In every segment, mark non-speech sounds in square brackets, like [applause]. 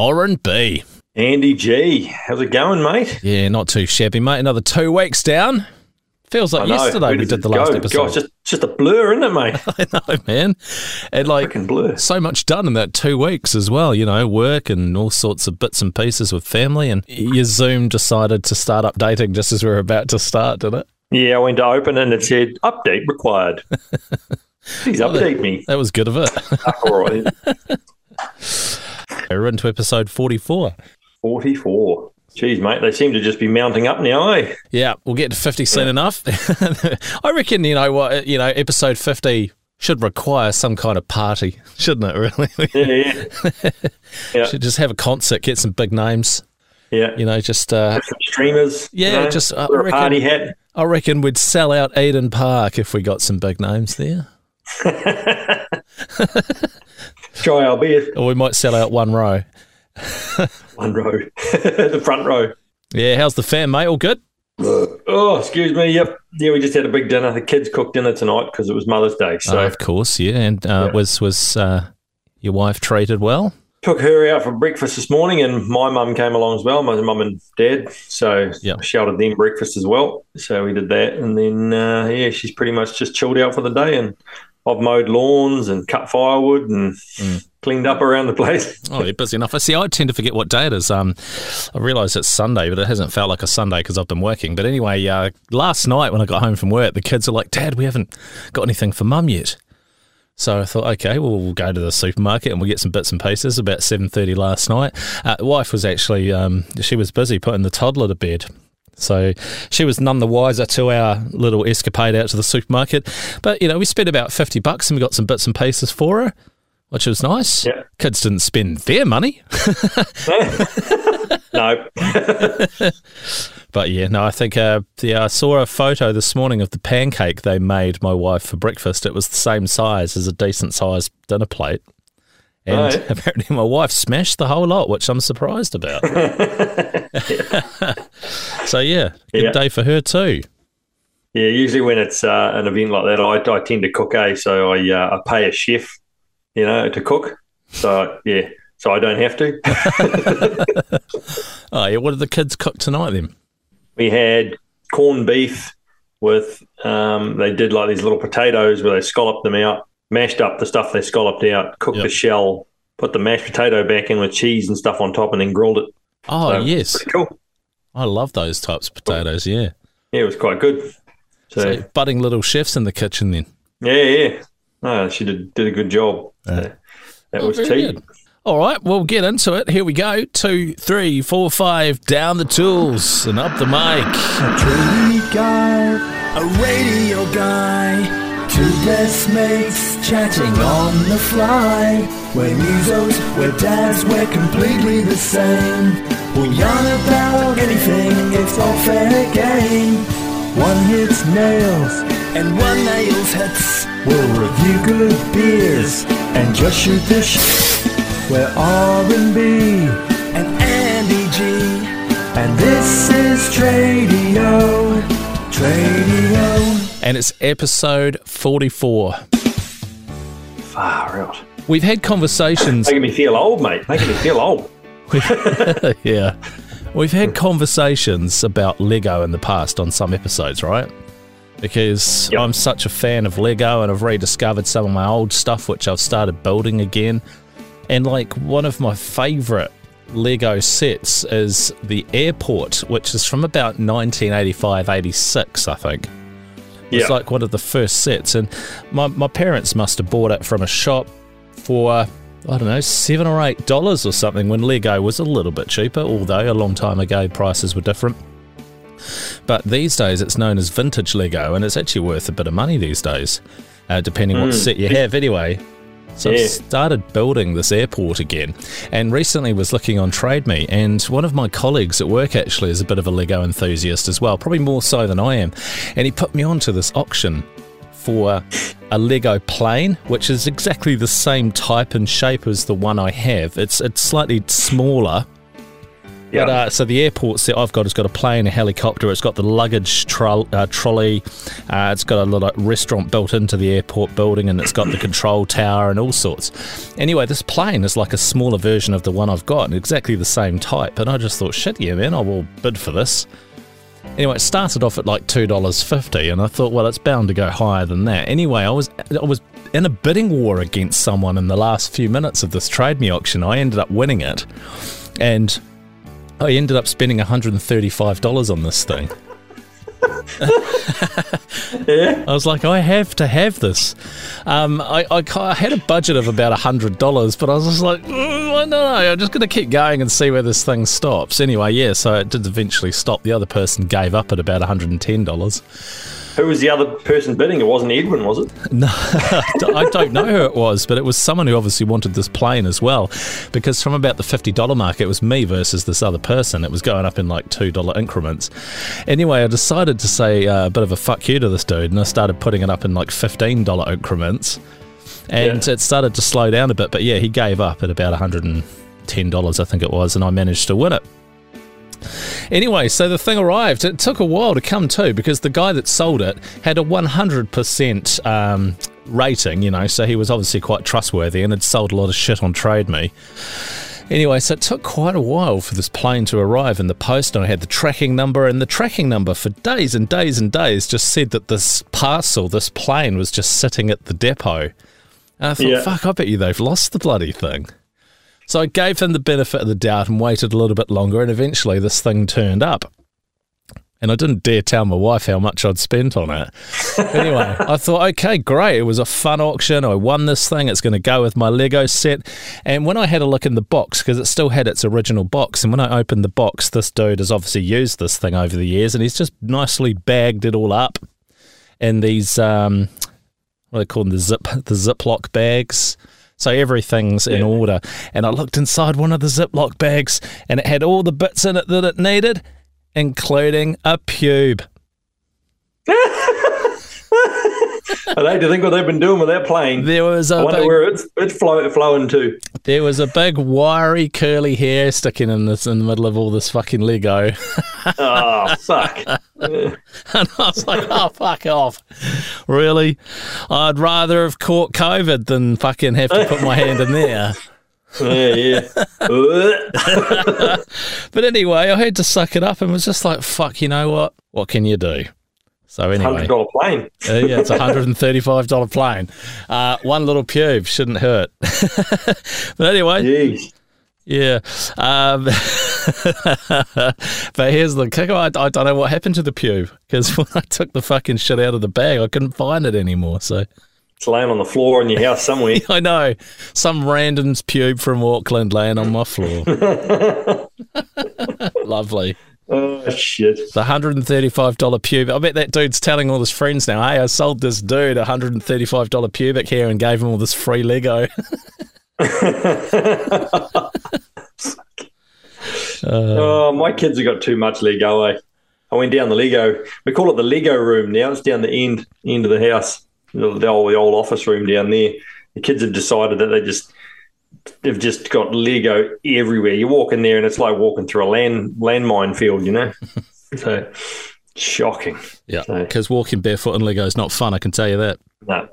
Orrin B. Andy G. How's it going, mate? Yeah, not too shabby, mate. Another two weeks down. Feels like yesterday we did the last go? episode. It's just, just a blur, isn't it, mate? [laughs] I know, man. And like blur. so much done in that two weeks as well, you know, work and all sorts of bits and pieces with family. And your Zoom decided to start updating just as we were about to start, didn't it? Yeah, I went to open and it said update required. [laughs] Please update me. That was good of it. All right. [laughs] we're into episode 44. 44. Jeez, mate, they seem to just be mounting up now, eh? Yeah, we'll get to 50 soon enough. [laughs] I reckon, you know what, you know, episode 50 should require some kind of party, [laughs] shouldn't it, really? Yeah, yeah. [laughs] Yeah. should just have a concert, get some big names, Yeah. you know, just, uh, Some streamers. Yeah, you know, just, uh, wear a party hat. I reckon we'd sell out Eden Park if we got some big names there. Try our best. Or we might sell out one row. One row. [laughs] the front row. Yeah, how's the fam, mate? All good? Oh, excuse me. Yep. Yeah, we just had a big dinner. The kids cooked dinner tonight because it was Mother's Day. So oh, of course, yeah. And uh, Yeah. was was uh, your wife treated well? took her out for breakfast this morning, and my mum came along as well. My mum and dad, so Yeah. I sheltered them breakfast as well. So we did that, and then uh, yeah, she's pretty much just chilled out for the day, and I've mowed lawns and cut firewood and Mm. cleaned up around the place. Oh, you're busy enough. I see. I tend to forget what day it is. Um, I realise it's Sunday, but it hasn't felt like a Sunday because I've been working. But anyway, uh, last night when I got home from work, the kids are like, "Dad, we haven't got anything for Mum yet." So I thought, okay, well, we'll go to the supermarket and we'll get some bits and pieces. About seven thirty last night, uh, wife was actually um, she was busy putting the toddler to bed. So she was none the wiser to our little escapade out to the supermarket. But you know, we spent about fifty bucks and we got some bits and pieces for her, which was nice. Yeah. Kids didn't spend their money. [laughs] no, [laughs] But yeah, no, I think uh, yeah, I saw a photo this morning of the pancake they made my wife for breakfast. It was the same size as a decent sized dinner plate. And Right. [laughs] apparently my wife smashed the whole lot, which I'm surprised about. [laughs] so yeah, good Yeah. day for her too. yeah. Usually when it's uh, an event like that, I, I tend to cook. Eh, so I uh, I pay a chef, you know, to cook. So yeah, so I don't have to. [laughs] Oh yeah, what did the kids cook tonight then? we had corned beef with um, they did like these little potatoes where they scalloped them out, mashed up the stuff they scalloped out, cooked Yep. the shell, put the mashed potato back in with cheese and stuff on top, and then grilled it. Oh So, yes, cool. I love those types of potatoes. Yeah, Yeah, it was quite good. So, so budding little chefs in the kitchen then. yeah, yeah, no, she did did a good job. So, that Oh, was very tea. good. All right, we'll get into it. Here we go. Two, three, four, five. Down the tools and up the mic. A tree guy, a radio guy, two best mates chatting on the fly. We're musos, we're dads, we're completely the same. We'll yarn about anything, it's all fair game. One hits nails, and one nails hits. We'll review good beers, and just shoot the sh. We're Orrin B, and Andy G. And this is Tradio, Tradio. And it's episode 44. Far out. We've had conversations. Making me feel old, mate. Making me feel old. [laughs] yeah. We've had conversations about Lego in the past on some episodes, right? Because Yep. I'm such a fan of Lego and I've rediscovered some of my old stuff, which I've started building again. And like one of my favorite Lego sets is the airport, which is from about 1985 86, I think. Yeah. It's like one of the first sets. And my, my parents must have bought it from a shop for, I don't know, seven or eight dollars or something when Lego was a little bit cheaper, although a long time ago prices were different. But these days it's known as vintage Lego and it's actually worth a bit of money these days, uh, depending what set you have anyway. So I Yeah. started building this airport again and recently was looking on TradeMe and one of my colleagues at work actually is a bit of a Lego enthusiast as well, probably more so than I am. And he put me onto this auction for a Lego plane, which is exactly the same type and shape as the one I have. It's it's slightly smaller, Yeah. But, uh, so the airport set I've got has got a plane, a helicopter. It's got the luggage tro- uh, trolley. Uh, it's got a little restaurant built into the airport building, and it's got the control tower and all sorts. Anyway, this plane is like a smaller version of the one I've got, and exactly the same type. And I just thought, shit, yeah, man, I will bid for this. Anyway, it started off at like two dollars fifty, and I thought, well, it's bound to go higher than that. Anyway, I was I was in a bidding war against someone in the last few minutes of this trade me auction. I ended up winning it, and I ended up spending $135 on this thing. yeah. [laughs] I was like, I have to have this. Um, I, I, I, had a budget of about $100, but I was just like, mm, no, no, I'm just going to keep going and see where this thing stops. Anyway, yeah, so it did eventually stop. The other person gave up at about $110. Who was the other person bidding? It wasn't Edwin, was it? No, [laughs] I don't know who it was, but it was someone who obviously wanted this plane as well, because from about the fifty dollar mark, it was me versus this other person. It was going up in like two dollar increments. Anyway, I decided to say uh, a bit of a fuck you to this dude, and I started putting it up in like fifteen dollar increments, and Yeah. it started to slow down a bit. But yeah, he gave up at about one hundred and ten dollars, I think it was, and I managed to win it. Anyway, so the thing arrived. It took a while to come to because the guy that sold it had a 100% um, rating, you know, so he was obviously quite trustworthy and had sold a lot of shit on Trade Me. Anyway, so it took quite a while for this plane to arrive in the post, and I had the tracking number, and the tracking number for days and days and days just said that this parcel, this plane, was just sitting at the depot. And I thought, Yeah. fuck, I bet you they've lost the bloody thing. So I gave them the benefit of the doubt and waited a little bit longer, and eventually this thing turned up. And I didn't dare tell my wife how much I'd spent on it. [laughs] anyway, I thought, okay, great. It was a fun auction. I won this thing. It's going to go with my Lego set. And when I had a look in the box, because it still had its original box, and when I opened the box, this dude has obviously used this thing over the years, and he's just nicely bagged it all up in these, um, what are they called, the zip, the Ziploc bags. So everything's in order. And I looked inside one of the Ziploc bags, and it had all the bits in it that it needed, including a pube. [laughs] I'd hate to think what they've been doing with that plane. There was I a wonder big, where it's it's flow, flowing to. there was a big wiry curly hair sticking in this in the middle of all this fucking Lego. [laughs] Oh fuck! [laughs] And I was like, oh, fuck off. Really? I'd rather have caught COVID than fucking have to put my hand in there. yeah, yeah. [laughs] But anyway, I had to suck it up and was just like, fuck, you know what? What can you do? So anyway, Hundred dollar plane. [laughs] uh, yeah, it's a $135 plane. Uh, one little pube shouldn't hurt. [laughs] but anyway, Jeez. yeah. Um, [laughs] but here's the kicker. I, I don't know what happened to the pube because when I took the fucking shit out of the bag, I couldn't find it anymore. So It's laying on the floor in your house somewhere. I know some random's pube from Auckland laying on my floor. Lovely. Oh shit! The $135 pube. I bet that dude's telling all his friends now, hey, I sold this dude a $135 pubic hair and gave him all this free Lego. [laughs] [laughs] Oh, my kids have got too much Lego. Eh? I went down the Lego. We call it the Lego room now. It's down the end end of the house, the, the old the old office room down there. The kids have decided that they just they've just got Lego everywhere. You walk in there and it's like walking through a land landmine field, you know. [laughs] so shocking. Yeah, So- because walking barefoot in Lego is not fun, I can tell you that. No,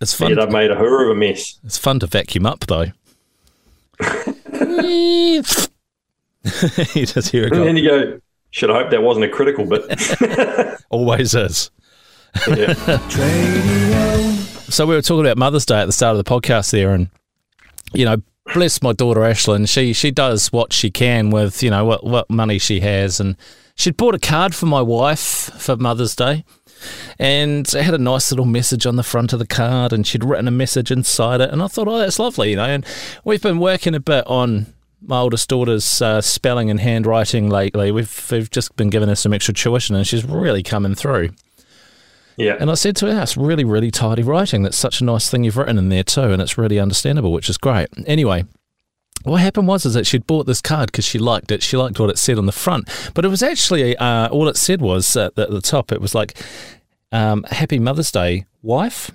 It's fun. yeah, they've made a horror of a mess. It's fun to vacuum up, though. [laughs] [laughs] you just hear it And go. then you go, should I hope that wasn't a critical bit? Always is. yeah. So we were talking about Mother's Day at the start of the podcast there, and you know, bless my daughter Ashlyn. She she does what she can with you know what what money she has, and she'd bought a card for my wife for Mother's Day, and it had a nice little message on the front of the card, and she'd written a message inside it, and I thought, oh, that's lovely, you know. And we've been working a bit on my oldest daughter's uh, spelling and handwriting lately. We've we've just been giving her some extra tuition, and she's really coming through. Yeah. And I said to her, it's really, really tidy writing. That's such a nice thing you've written in there too, and it's really understandable, which is great. Anyway, what happened was is that she'd bought this card because she liked it. She liked what it said on the front, but it was actually uh, all it said was uh, at the top. It was like, um, "Happy Mother's Day, wife."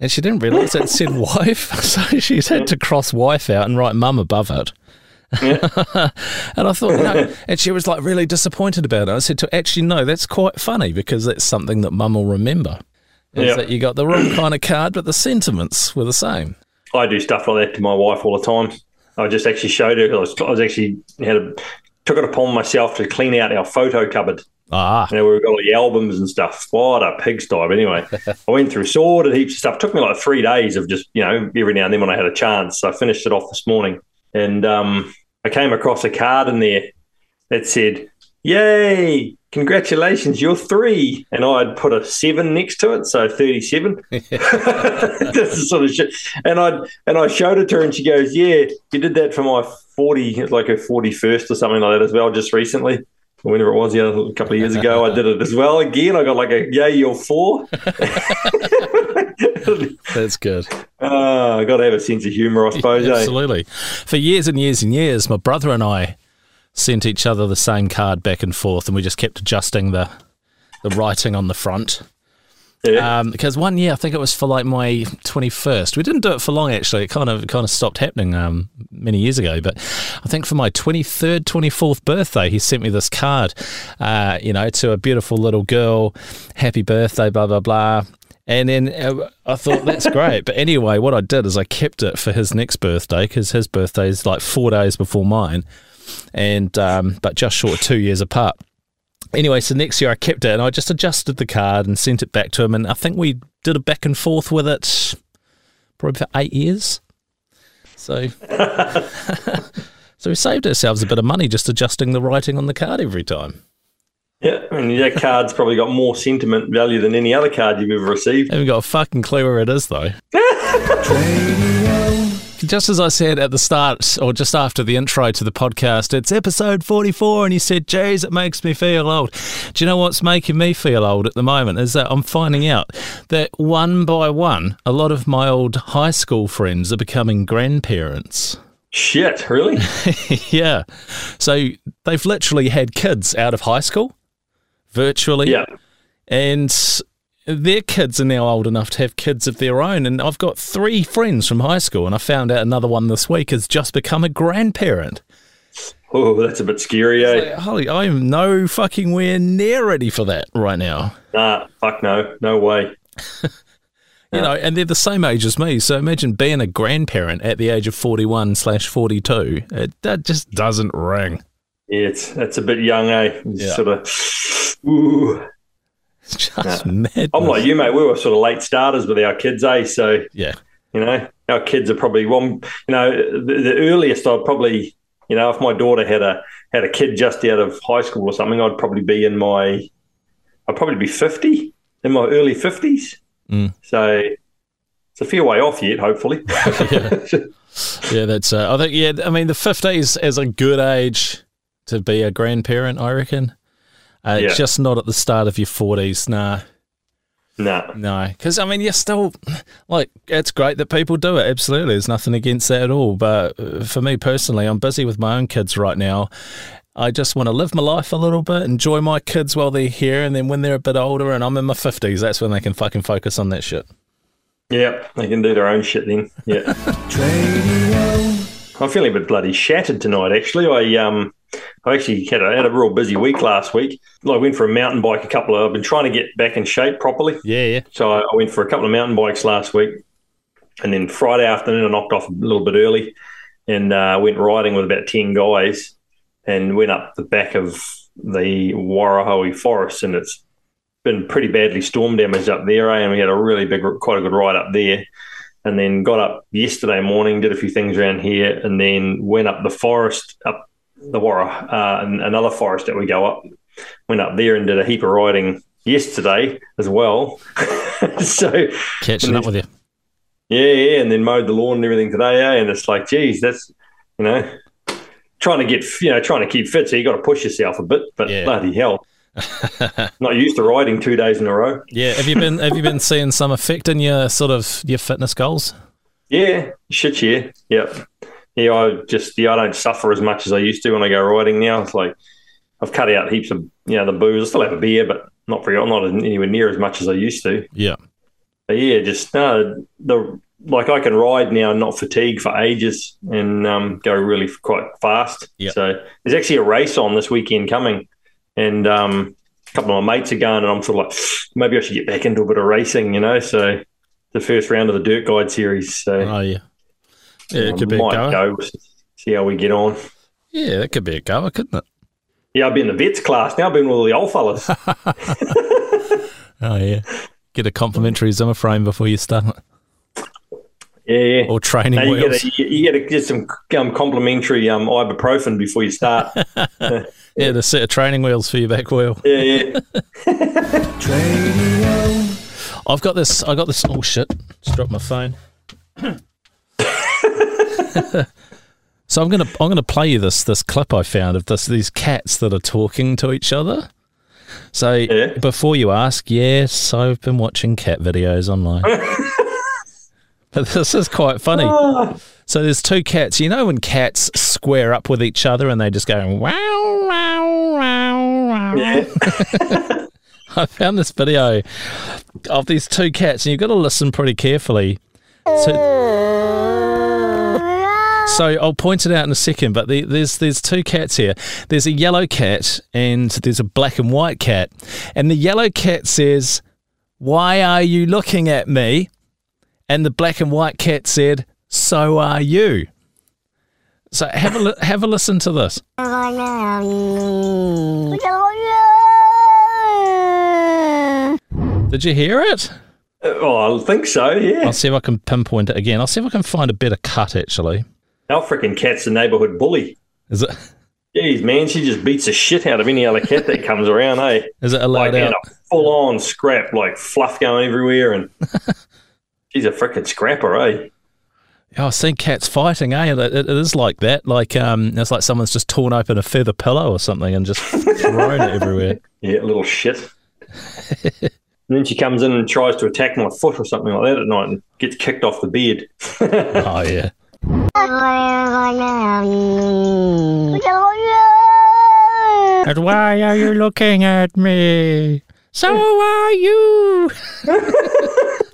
And she didn't realise it said [laughs] wife, [laughs] so she's had to cross wife out and write mum above it. Yeah. [laughs] and I thought, no. [laughs] and she was like really disappointed about it. I said to her, actually, no, that's quite funny because that's something that mum will remember. Is Yeah. that you got the wrong [clears throat] kind of card, but the sentiments were the same. I do stuff like that to my wife all the time. I just actually showed her. I was, I was actually had a, took it upon myself to clean out our photo cupboard. Ah, You know, we've got all the albums and stuff. What a pigsty! But anyway, [laughs] I went through sorted heaps of stuff. It took me like three days of just you know every now and then when I had a chance. So I finished it off this morning, and um, I came across a card in there that said, "Yay! Congratulations, you're three. And I'd put a seven next to it, so thirty-seven. [laughs] [laughs] That's the sort of shit. And I and I showed it to her, and she goes, "Yeah, you did that for my forty, like a forty-first or something like that as well, just recently." or Whenever it was, yeah, a couple of years ago, I did it as well. Again, I got like a yay, you're four. [laughs] that's good. uh, I got to have a sense of humour, I suppose. eh? Absolutely. For years and years and years, my brother and I sent each other the same card back and forth, and we just kept adjusting the the writing on the front. Yeah. Um, because one year, I think it was for like my twenty first. We didn't do it for long actually. It kind of kind of stopped happening um, many years ago. But I think for my twenty third, twenty fourth birthday, he sent me this card. Uh, you know, to a beautiful little girl. Happy birthday, blah blah blah. And then uh, I thought that's great. But anyway, what I did is I kept it for his next birthday because his birthday is like four days before mine, and um, but just short of two years apart. Anyway, so next year I kept it and I just adjusted the card and sent it back to him. And I think we did a back and forth with it probably for eight years. So, [laughs] so we saved ourselves a bit of money just adjusting the writing on the card every time. Yeah, and that card's probably got more sentiment value than any other card you've ever received. Haven't got a fucking clue where it is though. [laughs] Just as I said at the start, or just after the intro to the podcast, it's episode 44, and you said, Jeez, it makes me feel old. Do you know what's making me feel old at the moment? Is that I'm finding out that one by one, a lot of my old high school friends are becoming grandparents. Shit, really? [laughs] yeah. So they've literally had kids out of high school, virtually. yeah. and their kids are now old enough to have kids of their own. And I've got three friends from high school, and I found out another one this week has just become a grandparent. Oh, that's a bit scary, eh? Like, Holy, I am no fucking where near ready for that right now. Nah, fuck no, no way. [laughs] You know, and they're the same age as me. So imagine being a grandparent at the age of 41 slash 42. It, that just doesn't ring. Yeah, it's that's a bit young, eh? Yeah. Sort of. Ooh. It's [laughs] just mad. I'm like you, mate. We were sort of late starters with our kids, eh? So yeah. you know, our kids are probably one. You know, the, the earliest I'd probably, you know, if my daughter had a had a kid just out of high school or something, I'd probably be in my, I'd probably be fifty in my early fifties. Mm. So it's a fair way off yet, hopefully. [laughs] [laughs] Yeah, that's. Uh, I think. Yeah, I mean, the fifties is a good age to be a grandparent. I reckon. Uh, Yeah. Just not at the start of your forties. Nah, no, no. Because I mean, you're still like it's great that people do it. Absolutely, there's nothing against that at all. But uh, for me personally, I'm busy with my own kids right now. I just want to live my life a little bit, enjoy my kids while they're here, and then when they're a bit older and I'm in my fifties, that's when they can fucking focus on that shit. yeah, they can do their own shit then. Yeah. [laughs] I'm feeling a bit bloody shattered tonight. Actually, I um, I actually had a, had a real busy week last week. I went for a mountain bike. A couple of I've been trying to get back in shape properly. Yeah, yeah. So I I went for a couple of mountain bikes last week, and then Friday afternoon I knocked off a little bit early, and uh, went riding with about ten guys, and went up the back of the Warrahoe Forest, and it's been pretty badly storm damaged up there, eh? and we had a really big, quite a good ride up there. And then got up yesterday morning, did a few things around here, and then went up the forest, up the Warra, uh, and another forest that we go up. Went up there and did a heap of riding yesterday as well. [laughs] so Catching up with you. yeah, yeah, and then mowed the lawn and everything today, eh? And it's like, geez, that's you know, trying to get you know, trying to keep fit. So you got to push yourself a bit, but Yeah. bloody hell, [laughs] not used to riding two days in a row. Yeah, have you been have you been seeing some effect in your sort of your fitness goals? Yeah, shit, yeah, yeah, yeah. I just yeah, I don't suffer as much as I used to when I go riding now. It's like I've cut out heaps of you know the booze. I still have a beer, but not very not anywhere near as much as I used to. Yeah. But yeah, just no, the like I can ride now and not fatigue for ages and um, go really quite fast. Yep. So there's actually a race on this weekend coming, and um, a couple of my mates are going, and I'm sort of like, maybe I should get back into a bit of racing, you know. So the first round of the Dirt Guide series. So Oh yeah, yeah, it I could be a might goer. go see how we get on. Yeah, that could be a goer, couldn't it? Yeah, I've been in the vets class now. I've been with all the old fellas. [laughs] Oh yeah, get a complimentary Zimmer frame before you start, yeah, yeah. or training No, you wheels. get, a, you, you get a, get some um, complimentary um, ibuprofen before you start. [laughs] Yeah, the set of training wheels for your back wheel. yeah, yeah. I've got this. I got this. Oh shit! Just dropped my phone. [laughs] so I'm gonna I'm gonna play you this this clip I found of this these cats that are talking to each other. So Yeah. before you ask, yes, I've been watching cat videos online. [laughs] but this is quite funny. Ah. So there's two cats. You know when cats square up with each other and they just go wow wow wow wow. yeah. [laughs] I found this video of these two cats, and you've got to listen pretty carefully. So, so I'll point it out in a second. But the, there's there's two cats here. There's a yellow cat and there's a black and white cat. And the yellow cat says, "Why are you looking at me?" And the black and white cat said, "So are you." So have a li- have a listen to this. Did you hear it? Oh, I think so. Yeah. I'll see if I can pinpoint it again. I'll see if I can find a better cut. Actually, Our freaking cat's the neighbourhood bully. is it Jeez, man, she just beats the shit out of any other cat that comes around, eh? is it Like allowed in out? a full on scrap, like fluff going everywhere, and [laughs] she's a freaking scrapper, eh? Oh, I've seen cats fighting. Eh, it, it is like that. Like um, it's like someone's just torn open a feather pillow or something and just thrown it everywhere. [laughs] Yeah, little shit. and then she comes in and tries to attack my foot or something like that at night and gets kicked off the bed. [laughs] Oh yeah. And why are you looking at me? So are you.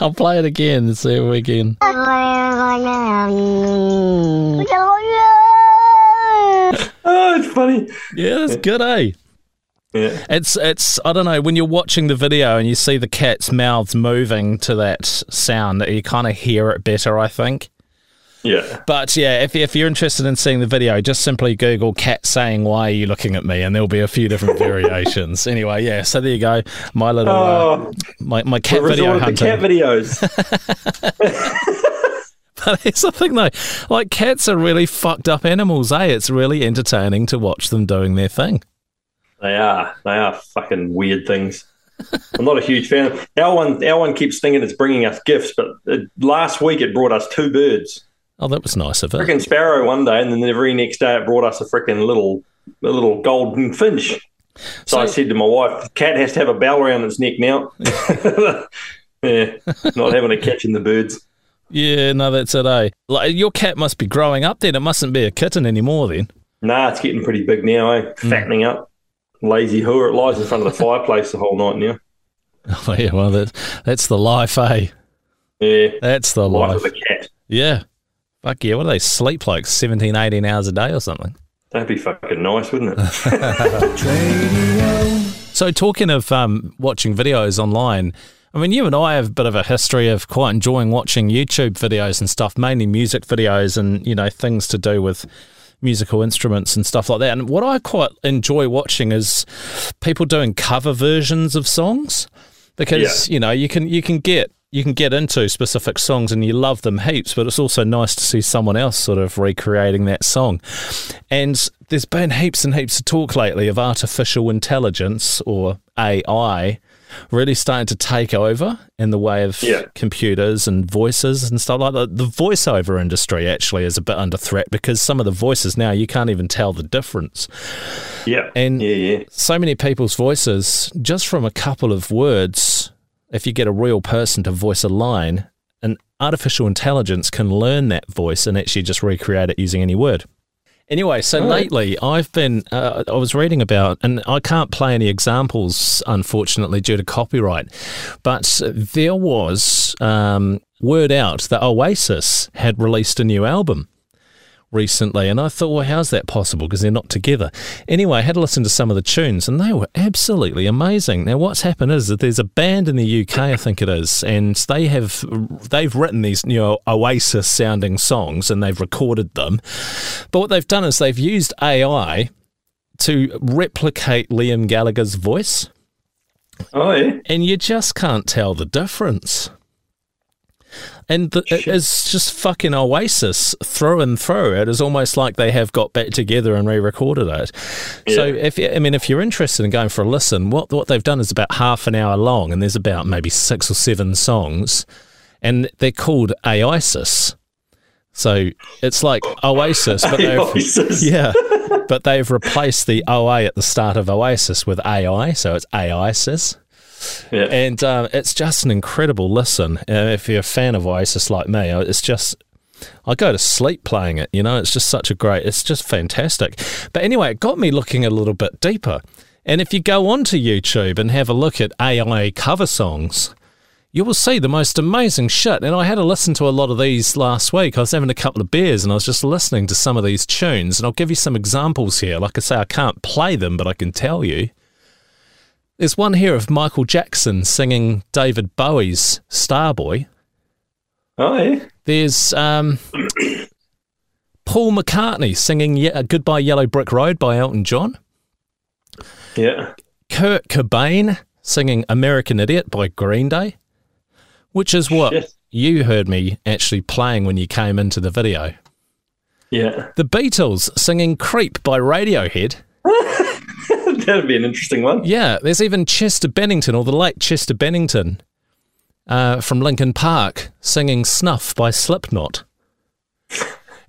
I'll play it again and see if we can. oh, it's funny. Yeah, that's good, eh? Yeah. It's it's I don't know when you're watching the video and you see the cat's mouths moving to that sound, you kind of hear it better, I think. Yeah. But yeah, if if you're interested in seeing the video, just simply Google "cat saying why are you looking at me" and there'll be a few different [laughs] variations. Anyway, yeah, so there you go, my little uh, Oh, my my cat video hunting. cat videos. [laughs] [laughs] But here's the thing though, like cats are really fucked up animals, eh? It's really entertaining to watch them doing their thing. They are. They are fucking weird things. I'm not a huge fan. Our one, our one keeps thinking it's bringing us gifts, but uh, last week it brought us two birds. Oh, that was nice of it. Freaking sparrow one day, and then the very next day it brought us a freaking little, a little golden finch. So, I said to my wife, "The cat has to have a bell around its neck now." [laughs] yeah, not having a catch in the birds. Yeah, no, that's it, eh? Like your cat must be growing up then. It mustn't be a kitten anymore then. Nah, it's getting pretty big now, eh? Fattening up. Lazy hooer. It lies in front of the fireplace the whole night now. [laughs] Oh yeah, well that's that's the life, eh? Yeah, That's the life life. of a cat. Yeah. Fuck yeah, what do they sleep like 17, 18 hours a day or something? That'd be fucking nice, wouldn't it? [laughs] So talking of um, watching videos online, I mean you and I have a bit of a history of quite enjoying watching YouTube videos and stuff, mainly music videos and, you know, things to do with musical instruments and stuff like that. And what I quite enjoy watching is people doing cover versions of songs because you know you can you can get you can get into specific songs and you love them heaps, but it's also nice to see someone else sort of recreating that song. And there's been heaps and heaps of talk lately of artificial intelligence or AI really starting to take over in the way of Yeah. computers and voices and stuff like that. The voiceover industry actually is a bit under threat because some of the voices now you can't even tell the difference. Yeah. And- yeah, yeah. So many people's voices, just from a couple of words, if you get a real person to voice a line, an artificial intelligence can learn that voice and actually just recreate it using any word. Anyway, so All right. lately I've been, uh, I was reading about, and I can't play any examples, unfortunately, due to copyright, but there was um, word out that Oasis had released a new album recently, and I thought, well, how's that possible? Because they're not together. Anyway, I had to listen to some of the tunes, and they were absolutely amazing. Now, what's happened is that there's a band in the UK, I think it is, and they have they've written these you know Oasis sounding songs, and they've recorded them. But what they've done is they've used AI to replicate Liam Gallagher's voice, Oh yeah. and you just can't tell the difference. And the, it Shit. is just fucking AISIS through and through. It is almost like they have got back together and re-recorded it. So, if I mean, if you're interested in going for a listen, what what they've done is about half an hour long, and there's about maybe six or seven songs, and they're called Oasis. So it's like Oasis, but [laughs] they've Oasis. yeah, but they've replaced the OA at the start of AISIS with AI, so it's Oasis. Yeah. And um, it's just an incredible listen. Uh, if you're a fan of Oasis like me, it's just. I go to sleep playing it, you know, it's just such a great, it's just fantastic. But anyway, it got me looking a little bit deeper. And if you go onto YouTube and have a look at AI cover songs, you will see the most amazing shit. And I had to listen to a lot of these last week. I was having a couple of beers and I was just listening to some of these tunes. And I'll give you some examples here. Like I say, I can't play them, but I can tell you. There's one here of Michael Jackson singing David Bowie's Starboy. Oh yeah. There's um, [coughs] Paul McCartney singing Ye- Goodbye Yellow Brick Road by Elton John. Yeah. Kurt Cobain singing American Idiot by Green Day, which is what Shit. you heard me actually playing when you came into the video. Yeah. The Beatles singing Creep by Radiohead. [laughs] [laughs] That'd be an interesting one. Yeah, there's even Chester Bennington, or the late Chester Bennington uh, from Linkin Park, singing Snuff by Slipknot.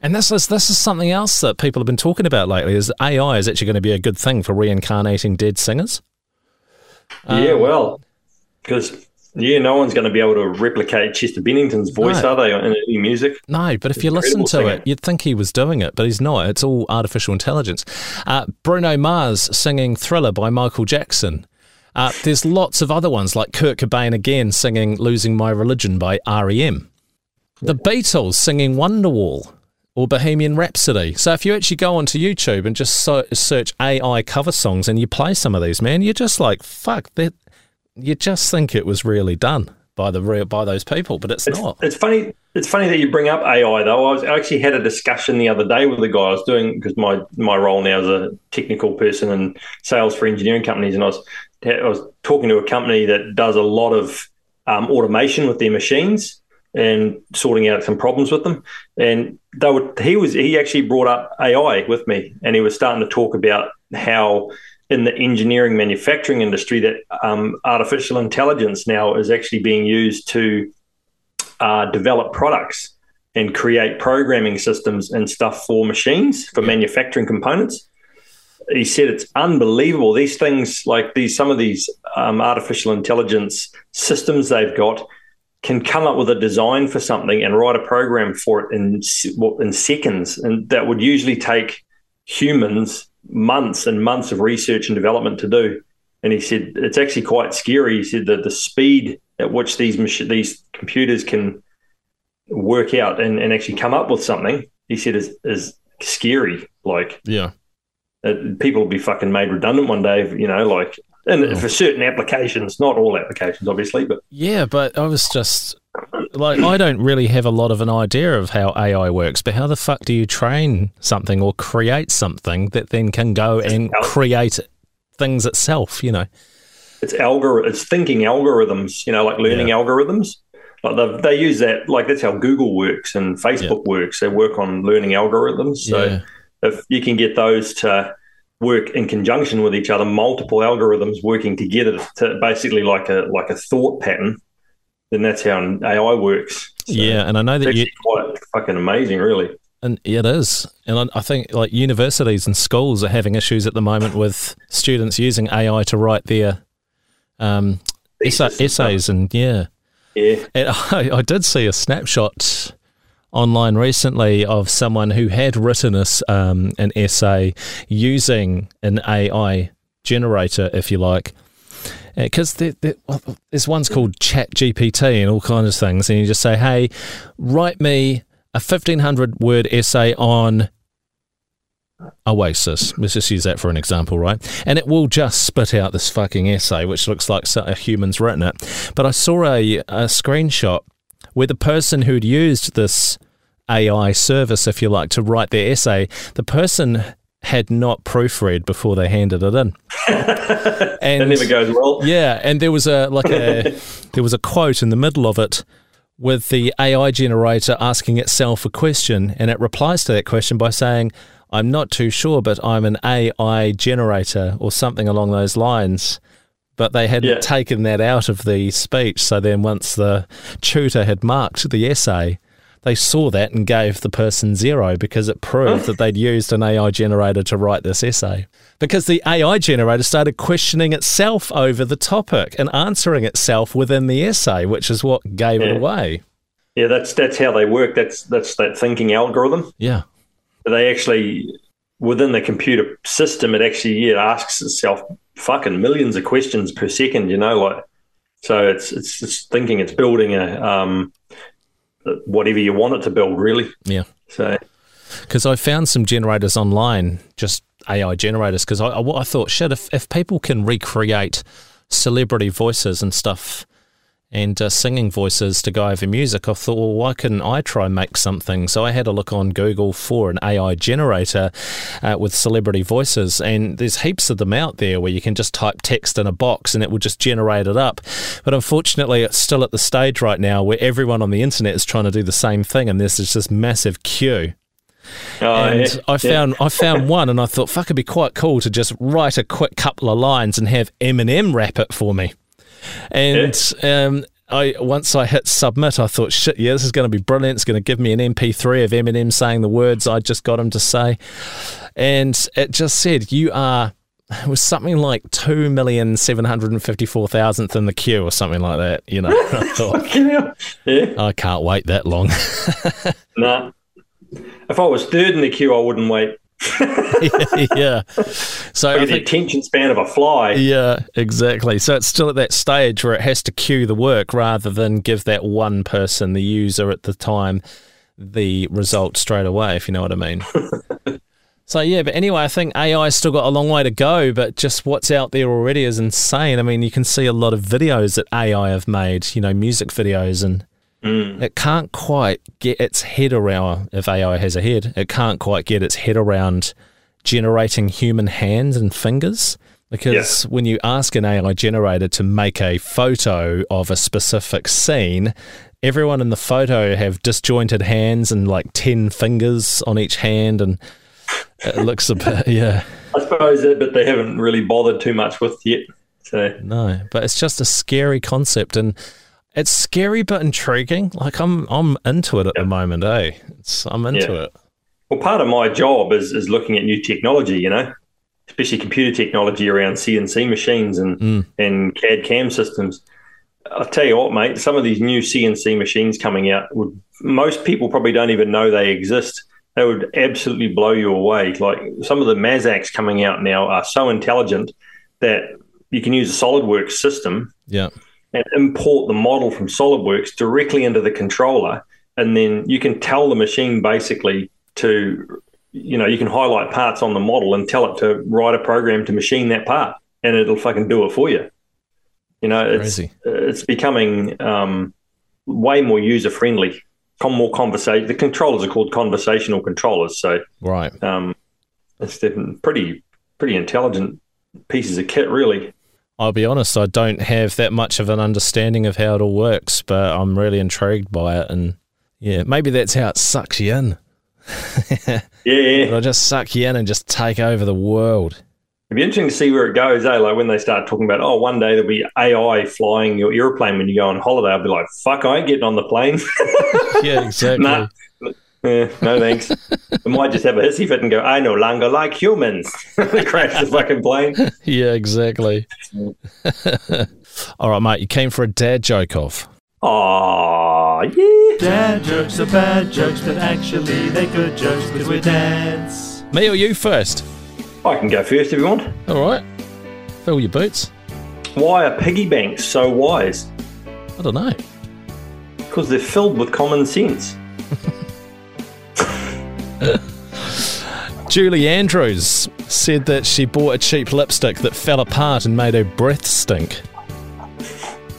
And this is this is something else that people have been talking about lately. Is AI is actually going to be a good thing for reincarnating dead singers? yeah. Um, Well, because yeah, no one's going to be able to replicate Chester Bennington's voice, No. are they, in any music? No, but if you listen to singer. it, you'd think he was doing it, but he's not. It's all artificial intelligence. Uh, Bruno Mars singing Thriller by Michael Jackson. Uh, there's lots of other ones, like Kurt Cobain again singing Losing My Religion by REM. The Beatles singing Wonderwall or Bohemian Rhapsody. So if you actually go onto YouTube and just so- search AI cover songs and you play some of these, man, you're just like, fuck, that. You just think it was really done by the real by those people, but it's It's, not. it's funny. It's funny that you bring up AI though. I was I actually had a discussion the other day with a guy I was doing because my my role now is a technical person and sales for engineering companies, and I was I was talking to a company that does a lot of um, automation with their machines and sorting out some problems with them. And they were he was he actually brought up AI with me, and he was starting to talk about how in the engineering manufacturing industry that um, artificial intelligence now is actually being used to uh, develop products and create programming systems and stuff for machines for manufacturing components. He said it's unbelievable. These things, like these, some of these um, artificial intelligence systems they've got, can come up with a design for something and write a program for it in in seconds, and that would usually take humans months and months of research and development to do. And he said it's actually quite scary. He said that the speed at which these machi- these computers can work out and, and actually come up with something, he said is is scary. Like Yeah. people will be fucking made redundant one day. You know, like and Oh. for certain applications, not all applications, obviously, but Yeah, but I was just like, I don't really have a lot of an idea of how AI works, but how the fuck do you train something or create something that then can go and create things itself, you know? it's algor it's thinking algorithms. You know, like learning algorithms. Like they they use that. Like that's how Google works and Facebook works. They work on learning algorithms. So Yeah. if you can get those to work in conjunction with each other, multiple algorithms working together to basically like a like a thought pattern, then that's how an AI works. So yeah, and I know that you, quite fucking amazing, really. and it is. And I, I think like universities and schools are having issues at the moment with students using AI to write their um, essa- Thesis and essays and yeah. Yeah, And [laughs] I, I did see a snapshot online recently of someone who had written us um, an essay using an AI generator, if you like. Because uh, there, there's one's called Chat GPT and all kinds of things, and you just say, "Hey, write me a 1500 word essay on Oasis. Let's just use that for an example, right? And it will just spit out this fucking essay, which looks like a human's written it. But I saw a, a screenshot where the person who'd used this AI service, if you like, to write their essay, the person had not proofread before they handed it in. [laughs] and that never goes well. Yeah, and there was a like a [laughs] there was a quote in the middle of it with the AI generator asking itself a question, and it replies to that question by saying, I'm not too sure, but I'm an AI generator or something along those lines. But they hadn't yeah. taken that out of the speech. So then, once the tutor had marked the essay, they saw that and gave the person zero because it proved that they'd [laughs] used an AI generator to write this essay. Because the AI generator started questioning itself over the topic and answering itself within the essay, which is what gave yeah. it away. Yeah, that's that's how they work. That's that's that thinking algorithm. Yeah they actually within the computer system, it actually yeah, asks itself fucking millions of questions per second. You know, like so it's it's, it's thinking it's building a um, whatever you want it to build, really. Yeah. So because I found some generators online, just AI generators, because I, I, I thought, shit, if if people can recreate celebrity voices and stuff and uh, singing voices to go over music, I thought, well, why couldn't I try and make something? So I had a look on Google for an AI generator uh, with celebrity voices, and there's heaps of them out there where you can just type text in a box and it will just generate it up. But unfortunately, it's still at the stage right now where everyone on the internet is trying to do the same thing, and there's just this massive queue. Oh, and yeah. I found I found [laughs] one, and I thought, fuck, it'd be quite cool to just write a quick couple of lines and have Eminem rap it for me. And yeah. um, I once I hit submit, I thought, shit, yeah, this is going to be brilliant. It's going to give me an MP3 of Eminem saying the words I just got him to say, and it just said, "You are." It was something like two million seven hundred and fifty-four thousandth in the queue, or something like that. You know, I [laughs] thought, yeah. I can't wait that long. [laughs] nah, if I was third in the queue, I wouldn't wait. [laughs] yeah. So the attention span of a fly. Yeah, exactly. So it's still at that stage where it has to cue the work rather than give that one person, the user at the time, the result straight away, if you know what I mean. [laughs] so yeah, but anyway, I think AI still got a long way to go, but just what's out there already is insane. I mean, you can see a lot of videos that AI have made, you know, music videos and Mm. It can't quite get its head around, if AI has a head, it can't quite get its head around generating human hands and fingers. Because yeah. when you ask an AI generator to make a photo of a specific scene, everyone in the photo have disjointed hands and like 10 fingers on each hand. And it looks a [laughs] bit, yeah. I suppose that, but they haven't really bothered too much with yet. So No, but it's just a scary concept. And it's scary but intriguing. Like I'm I'm into it at the moment, eh? It's, I'm into yeah. it. Well, part of my job is is looking at new technology, you know, especially computer technology around CNC machines and mm. and CAD CAM systems. I'll tell you what, mate, some of these new CNC machines coming out would most people probably don't even know they exist. They would absolutely blow you away. Like some of the Mazaks coming out now are so intelligent that you can use a SolidWorks system. Yeah and import the model from SolidWorks directly into the controller. And then you can tell the machine basically to, you know, you can highlight parts on the model and tell it to write a program to machine that part and it'll fucking do it for you. You know, it's, it's becoming um, way more user friendly, more conversation. The controllers are called conversational controllers. So, right. Um, it's pretty, pretty intelligent pieces of kit, really. I'll be honest, I don't have that much of an understanding of how it all works, but I'm really intrigued by it. And yeah, maybe that's how it sucks you in. yeah, yeah. [laughs] It'll just suck you in and just take over the world. It'd be interesting to see where it goes, eh? Like when they start talking about, oh, one day there'll be AI flying your airplane when you go on holiday. I'll be like, fuck, I ain't getting on the plane. [laughs] yeah, exactly. nah, yeah, [laughs] no thanks. I might just have a hissy fit and go, I no longer like humans. [laughs] Crash the fucking plane. [laughs] Yeah, exactly. All right, mate, you came for a dad joke off. Aw, yeah. Dad jokes are bad jokes, but actually they're good jokes because we're dads. Me or you first? I can go first if you want. All right. Fill your boots. Why are piggy banks so wise? I don't know. Because they're filled with common sense. [laughs] Julie Andrews said that she bought a cheap lipstick that fell apart and made her breath stink.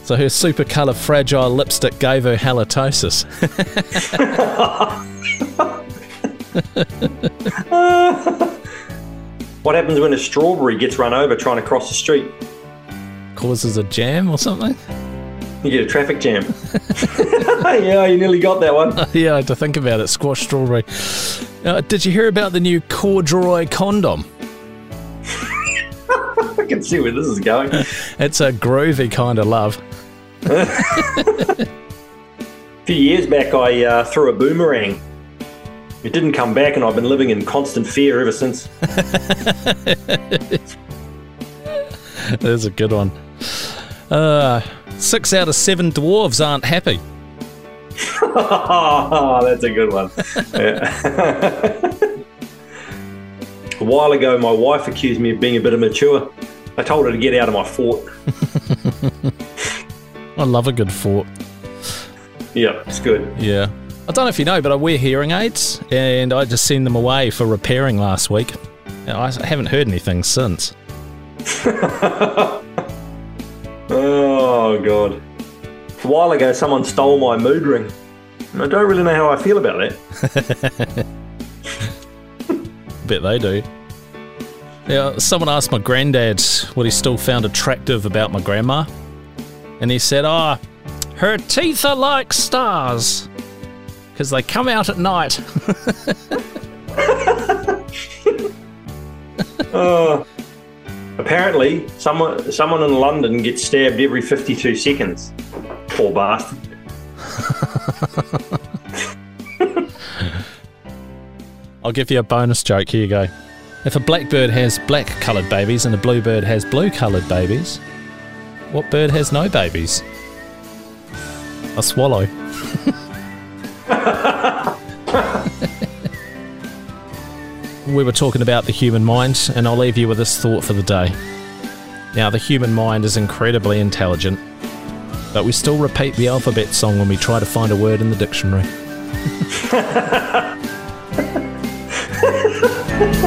So her super colour fragile lipstick gave her halitosis. [laughs] What happens when a strawberry gets run over trying to cross the street? Causes a jam or something? You get a traffic jam. [laughs] yeah, you nearly got that one. yeah, I had to think about it. Squash strawberry. Uh, did you hear about the new corduroy condom? [laughs] I can see where this is going. [laughs] It's a groovy kind of love. A [laughs] few years back, I uh, threw a boomerang. It didn't come back, and I've been living in constant fear ever since. There's a good one. Uh, six out of seven dwarves aren't happy. [laughs] That's a good one. [laughs] A while ago, my wife accused me of being a bit immature. I told her to get out of my fort. [laughs] I love a good fort. Yeah, it's good. Yeah. I don't know if you know, but I wear hearing aids and I just sent them away for repairing last week. I haven't heard anything since. Oh, God. A while ago, someone stole my mood ring. And I don't really know how I feel about that. [laughs] Bet they do. Now, someone asked my granddad what he still found attractive about my grandma. And he said, Oh, her teeth are like stars. Because they come out at night. [laughs] Uh, apparently, someone someone in London gets stabbed every 52 seconds. Poor bastard. I'll give you a bonus joke. Here you go. If a blackbird has black coloured babies and a bluebird has blue coloured babies, what bird has no babies? A swallow. [laughs] we were talking about the human mind, and I'll leave you with this thought for the day. Now, the human mind is incredibly intelligent, but we still repeat the alphabet song when we try to find a word in the dictionary. [laughs]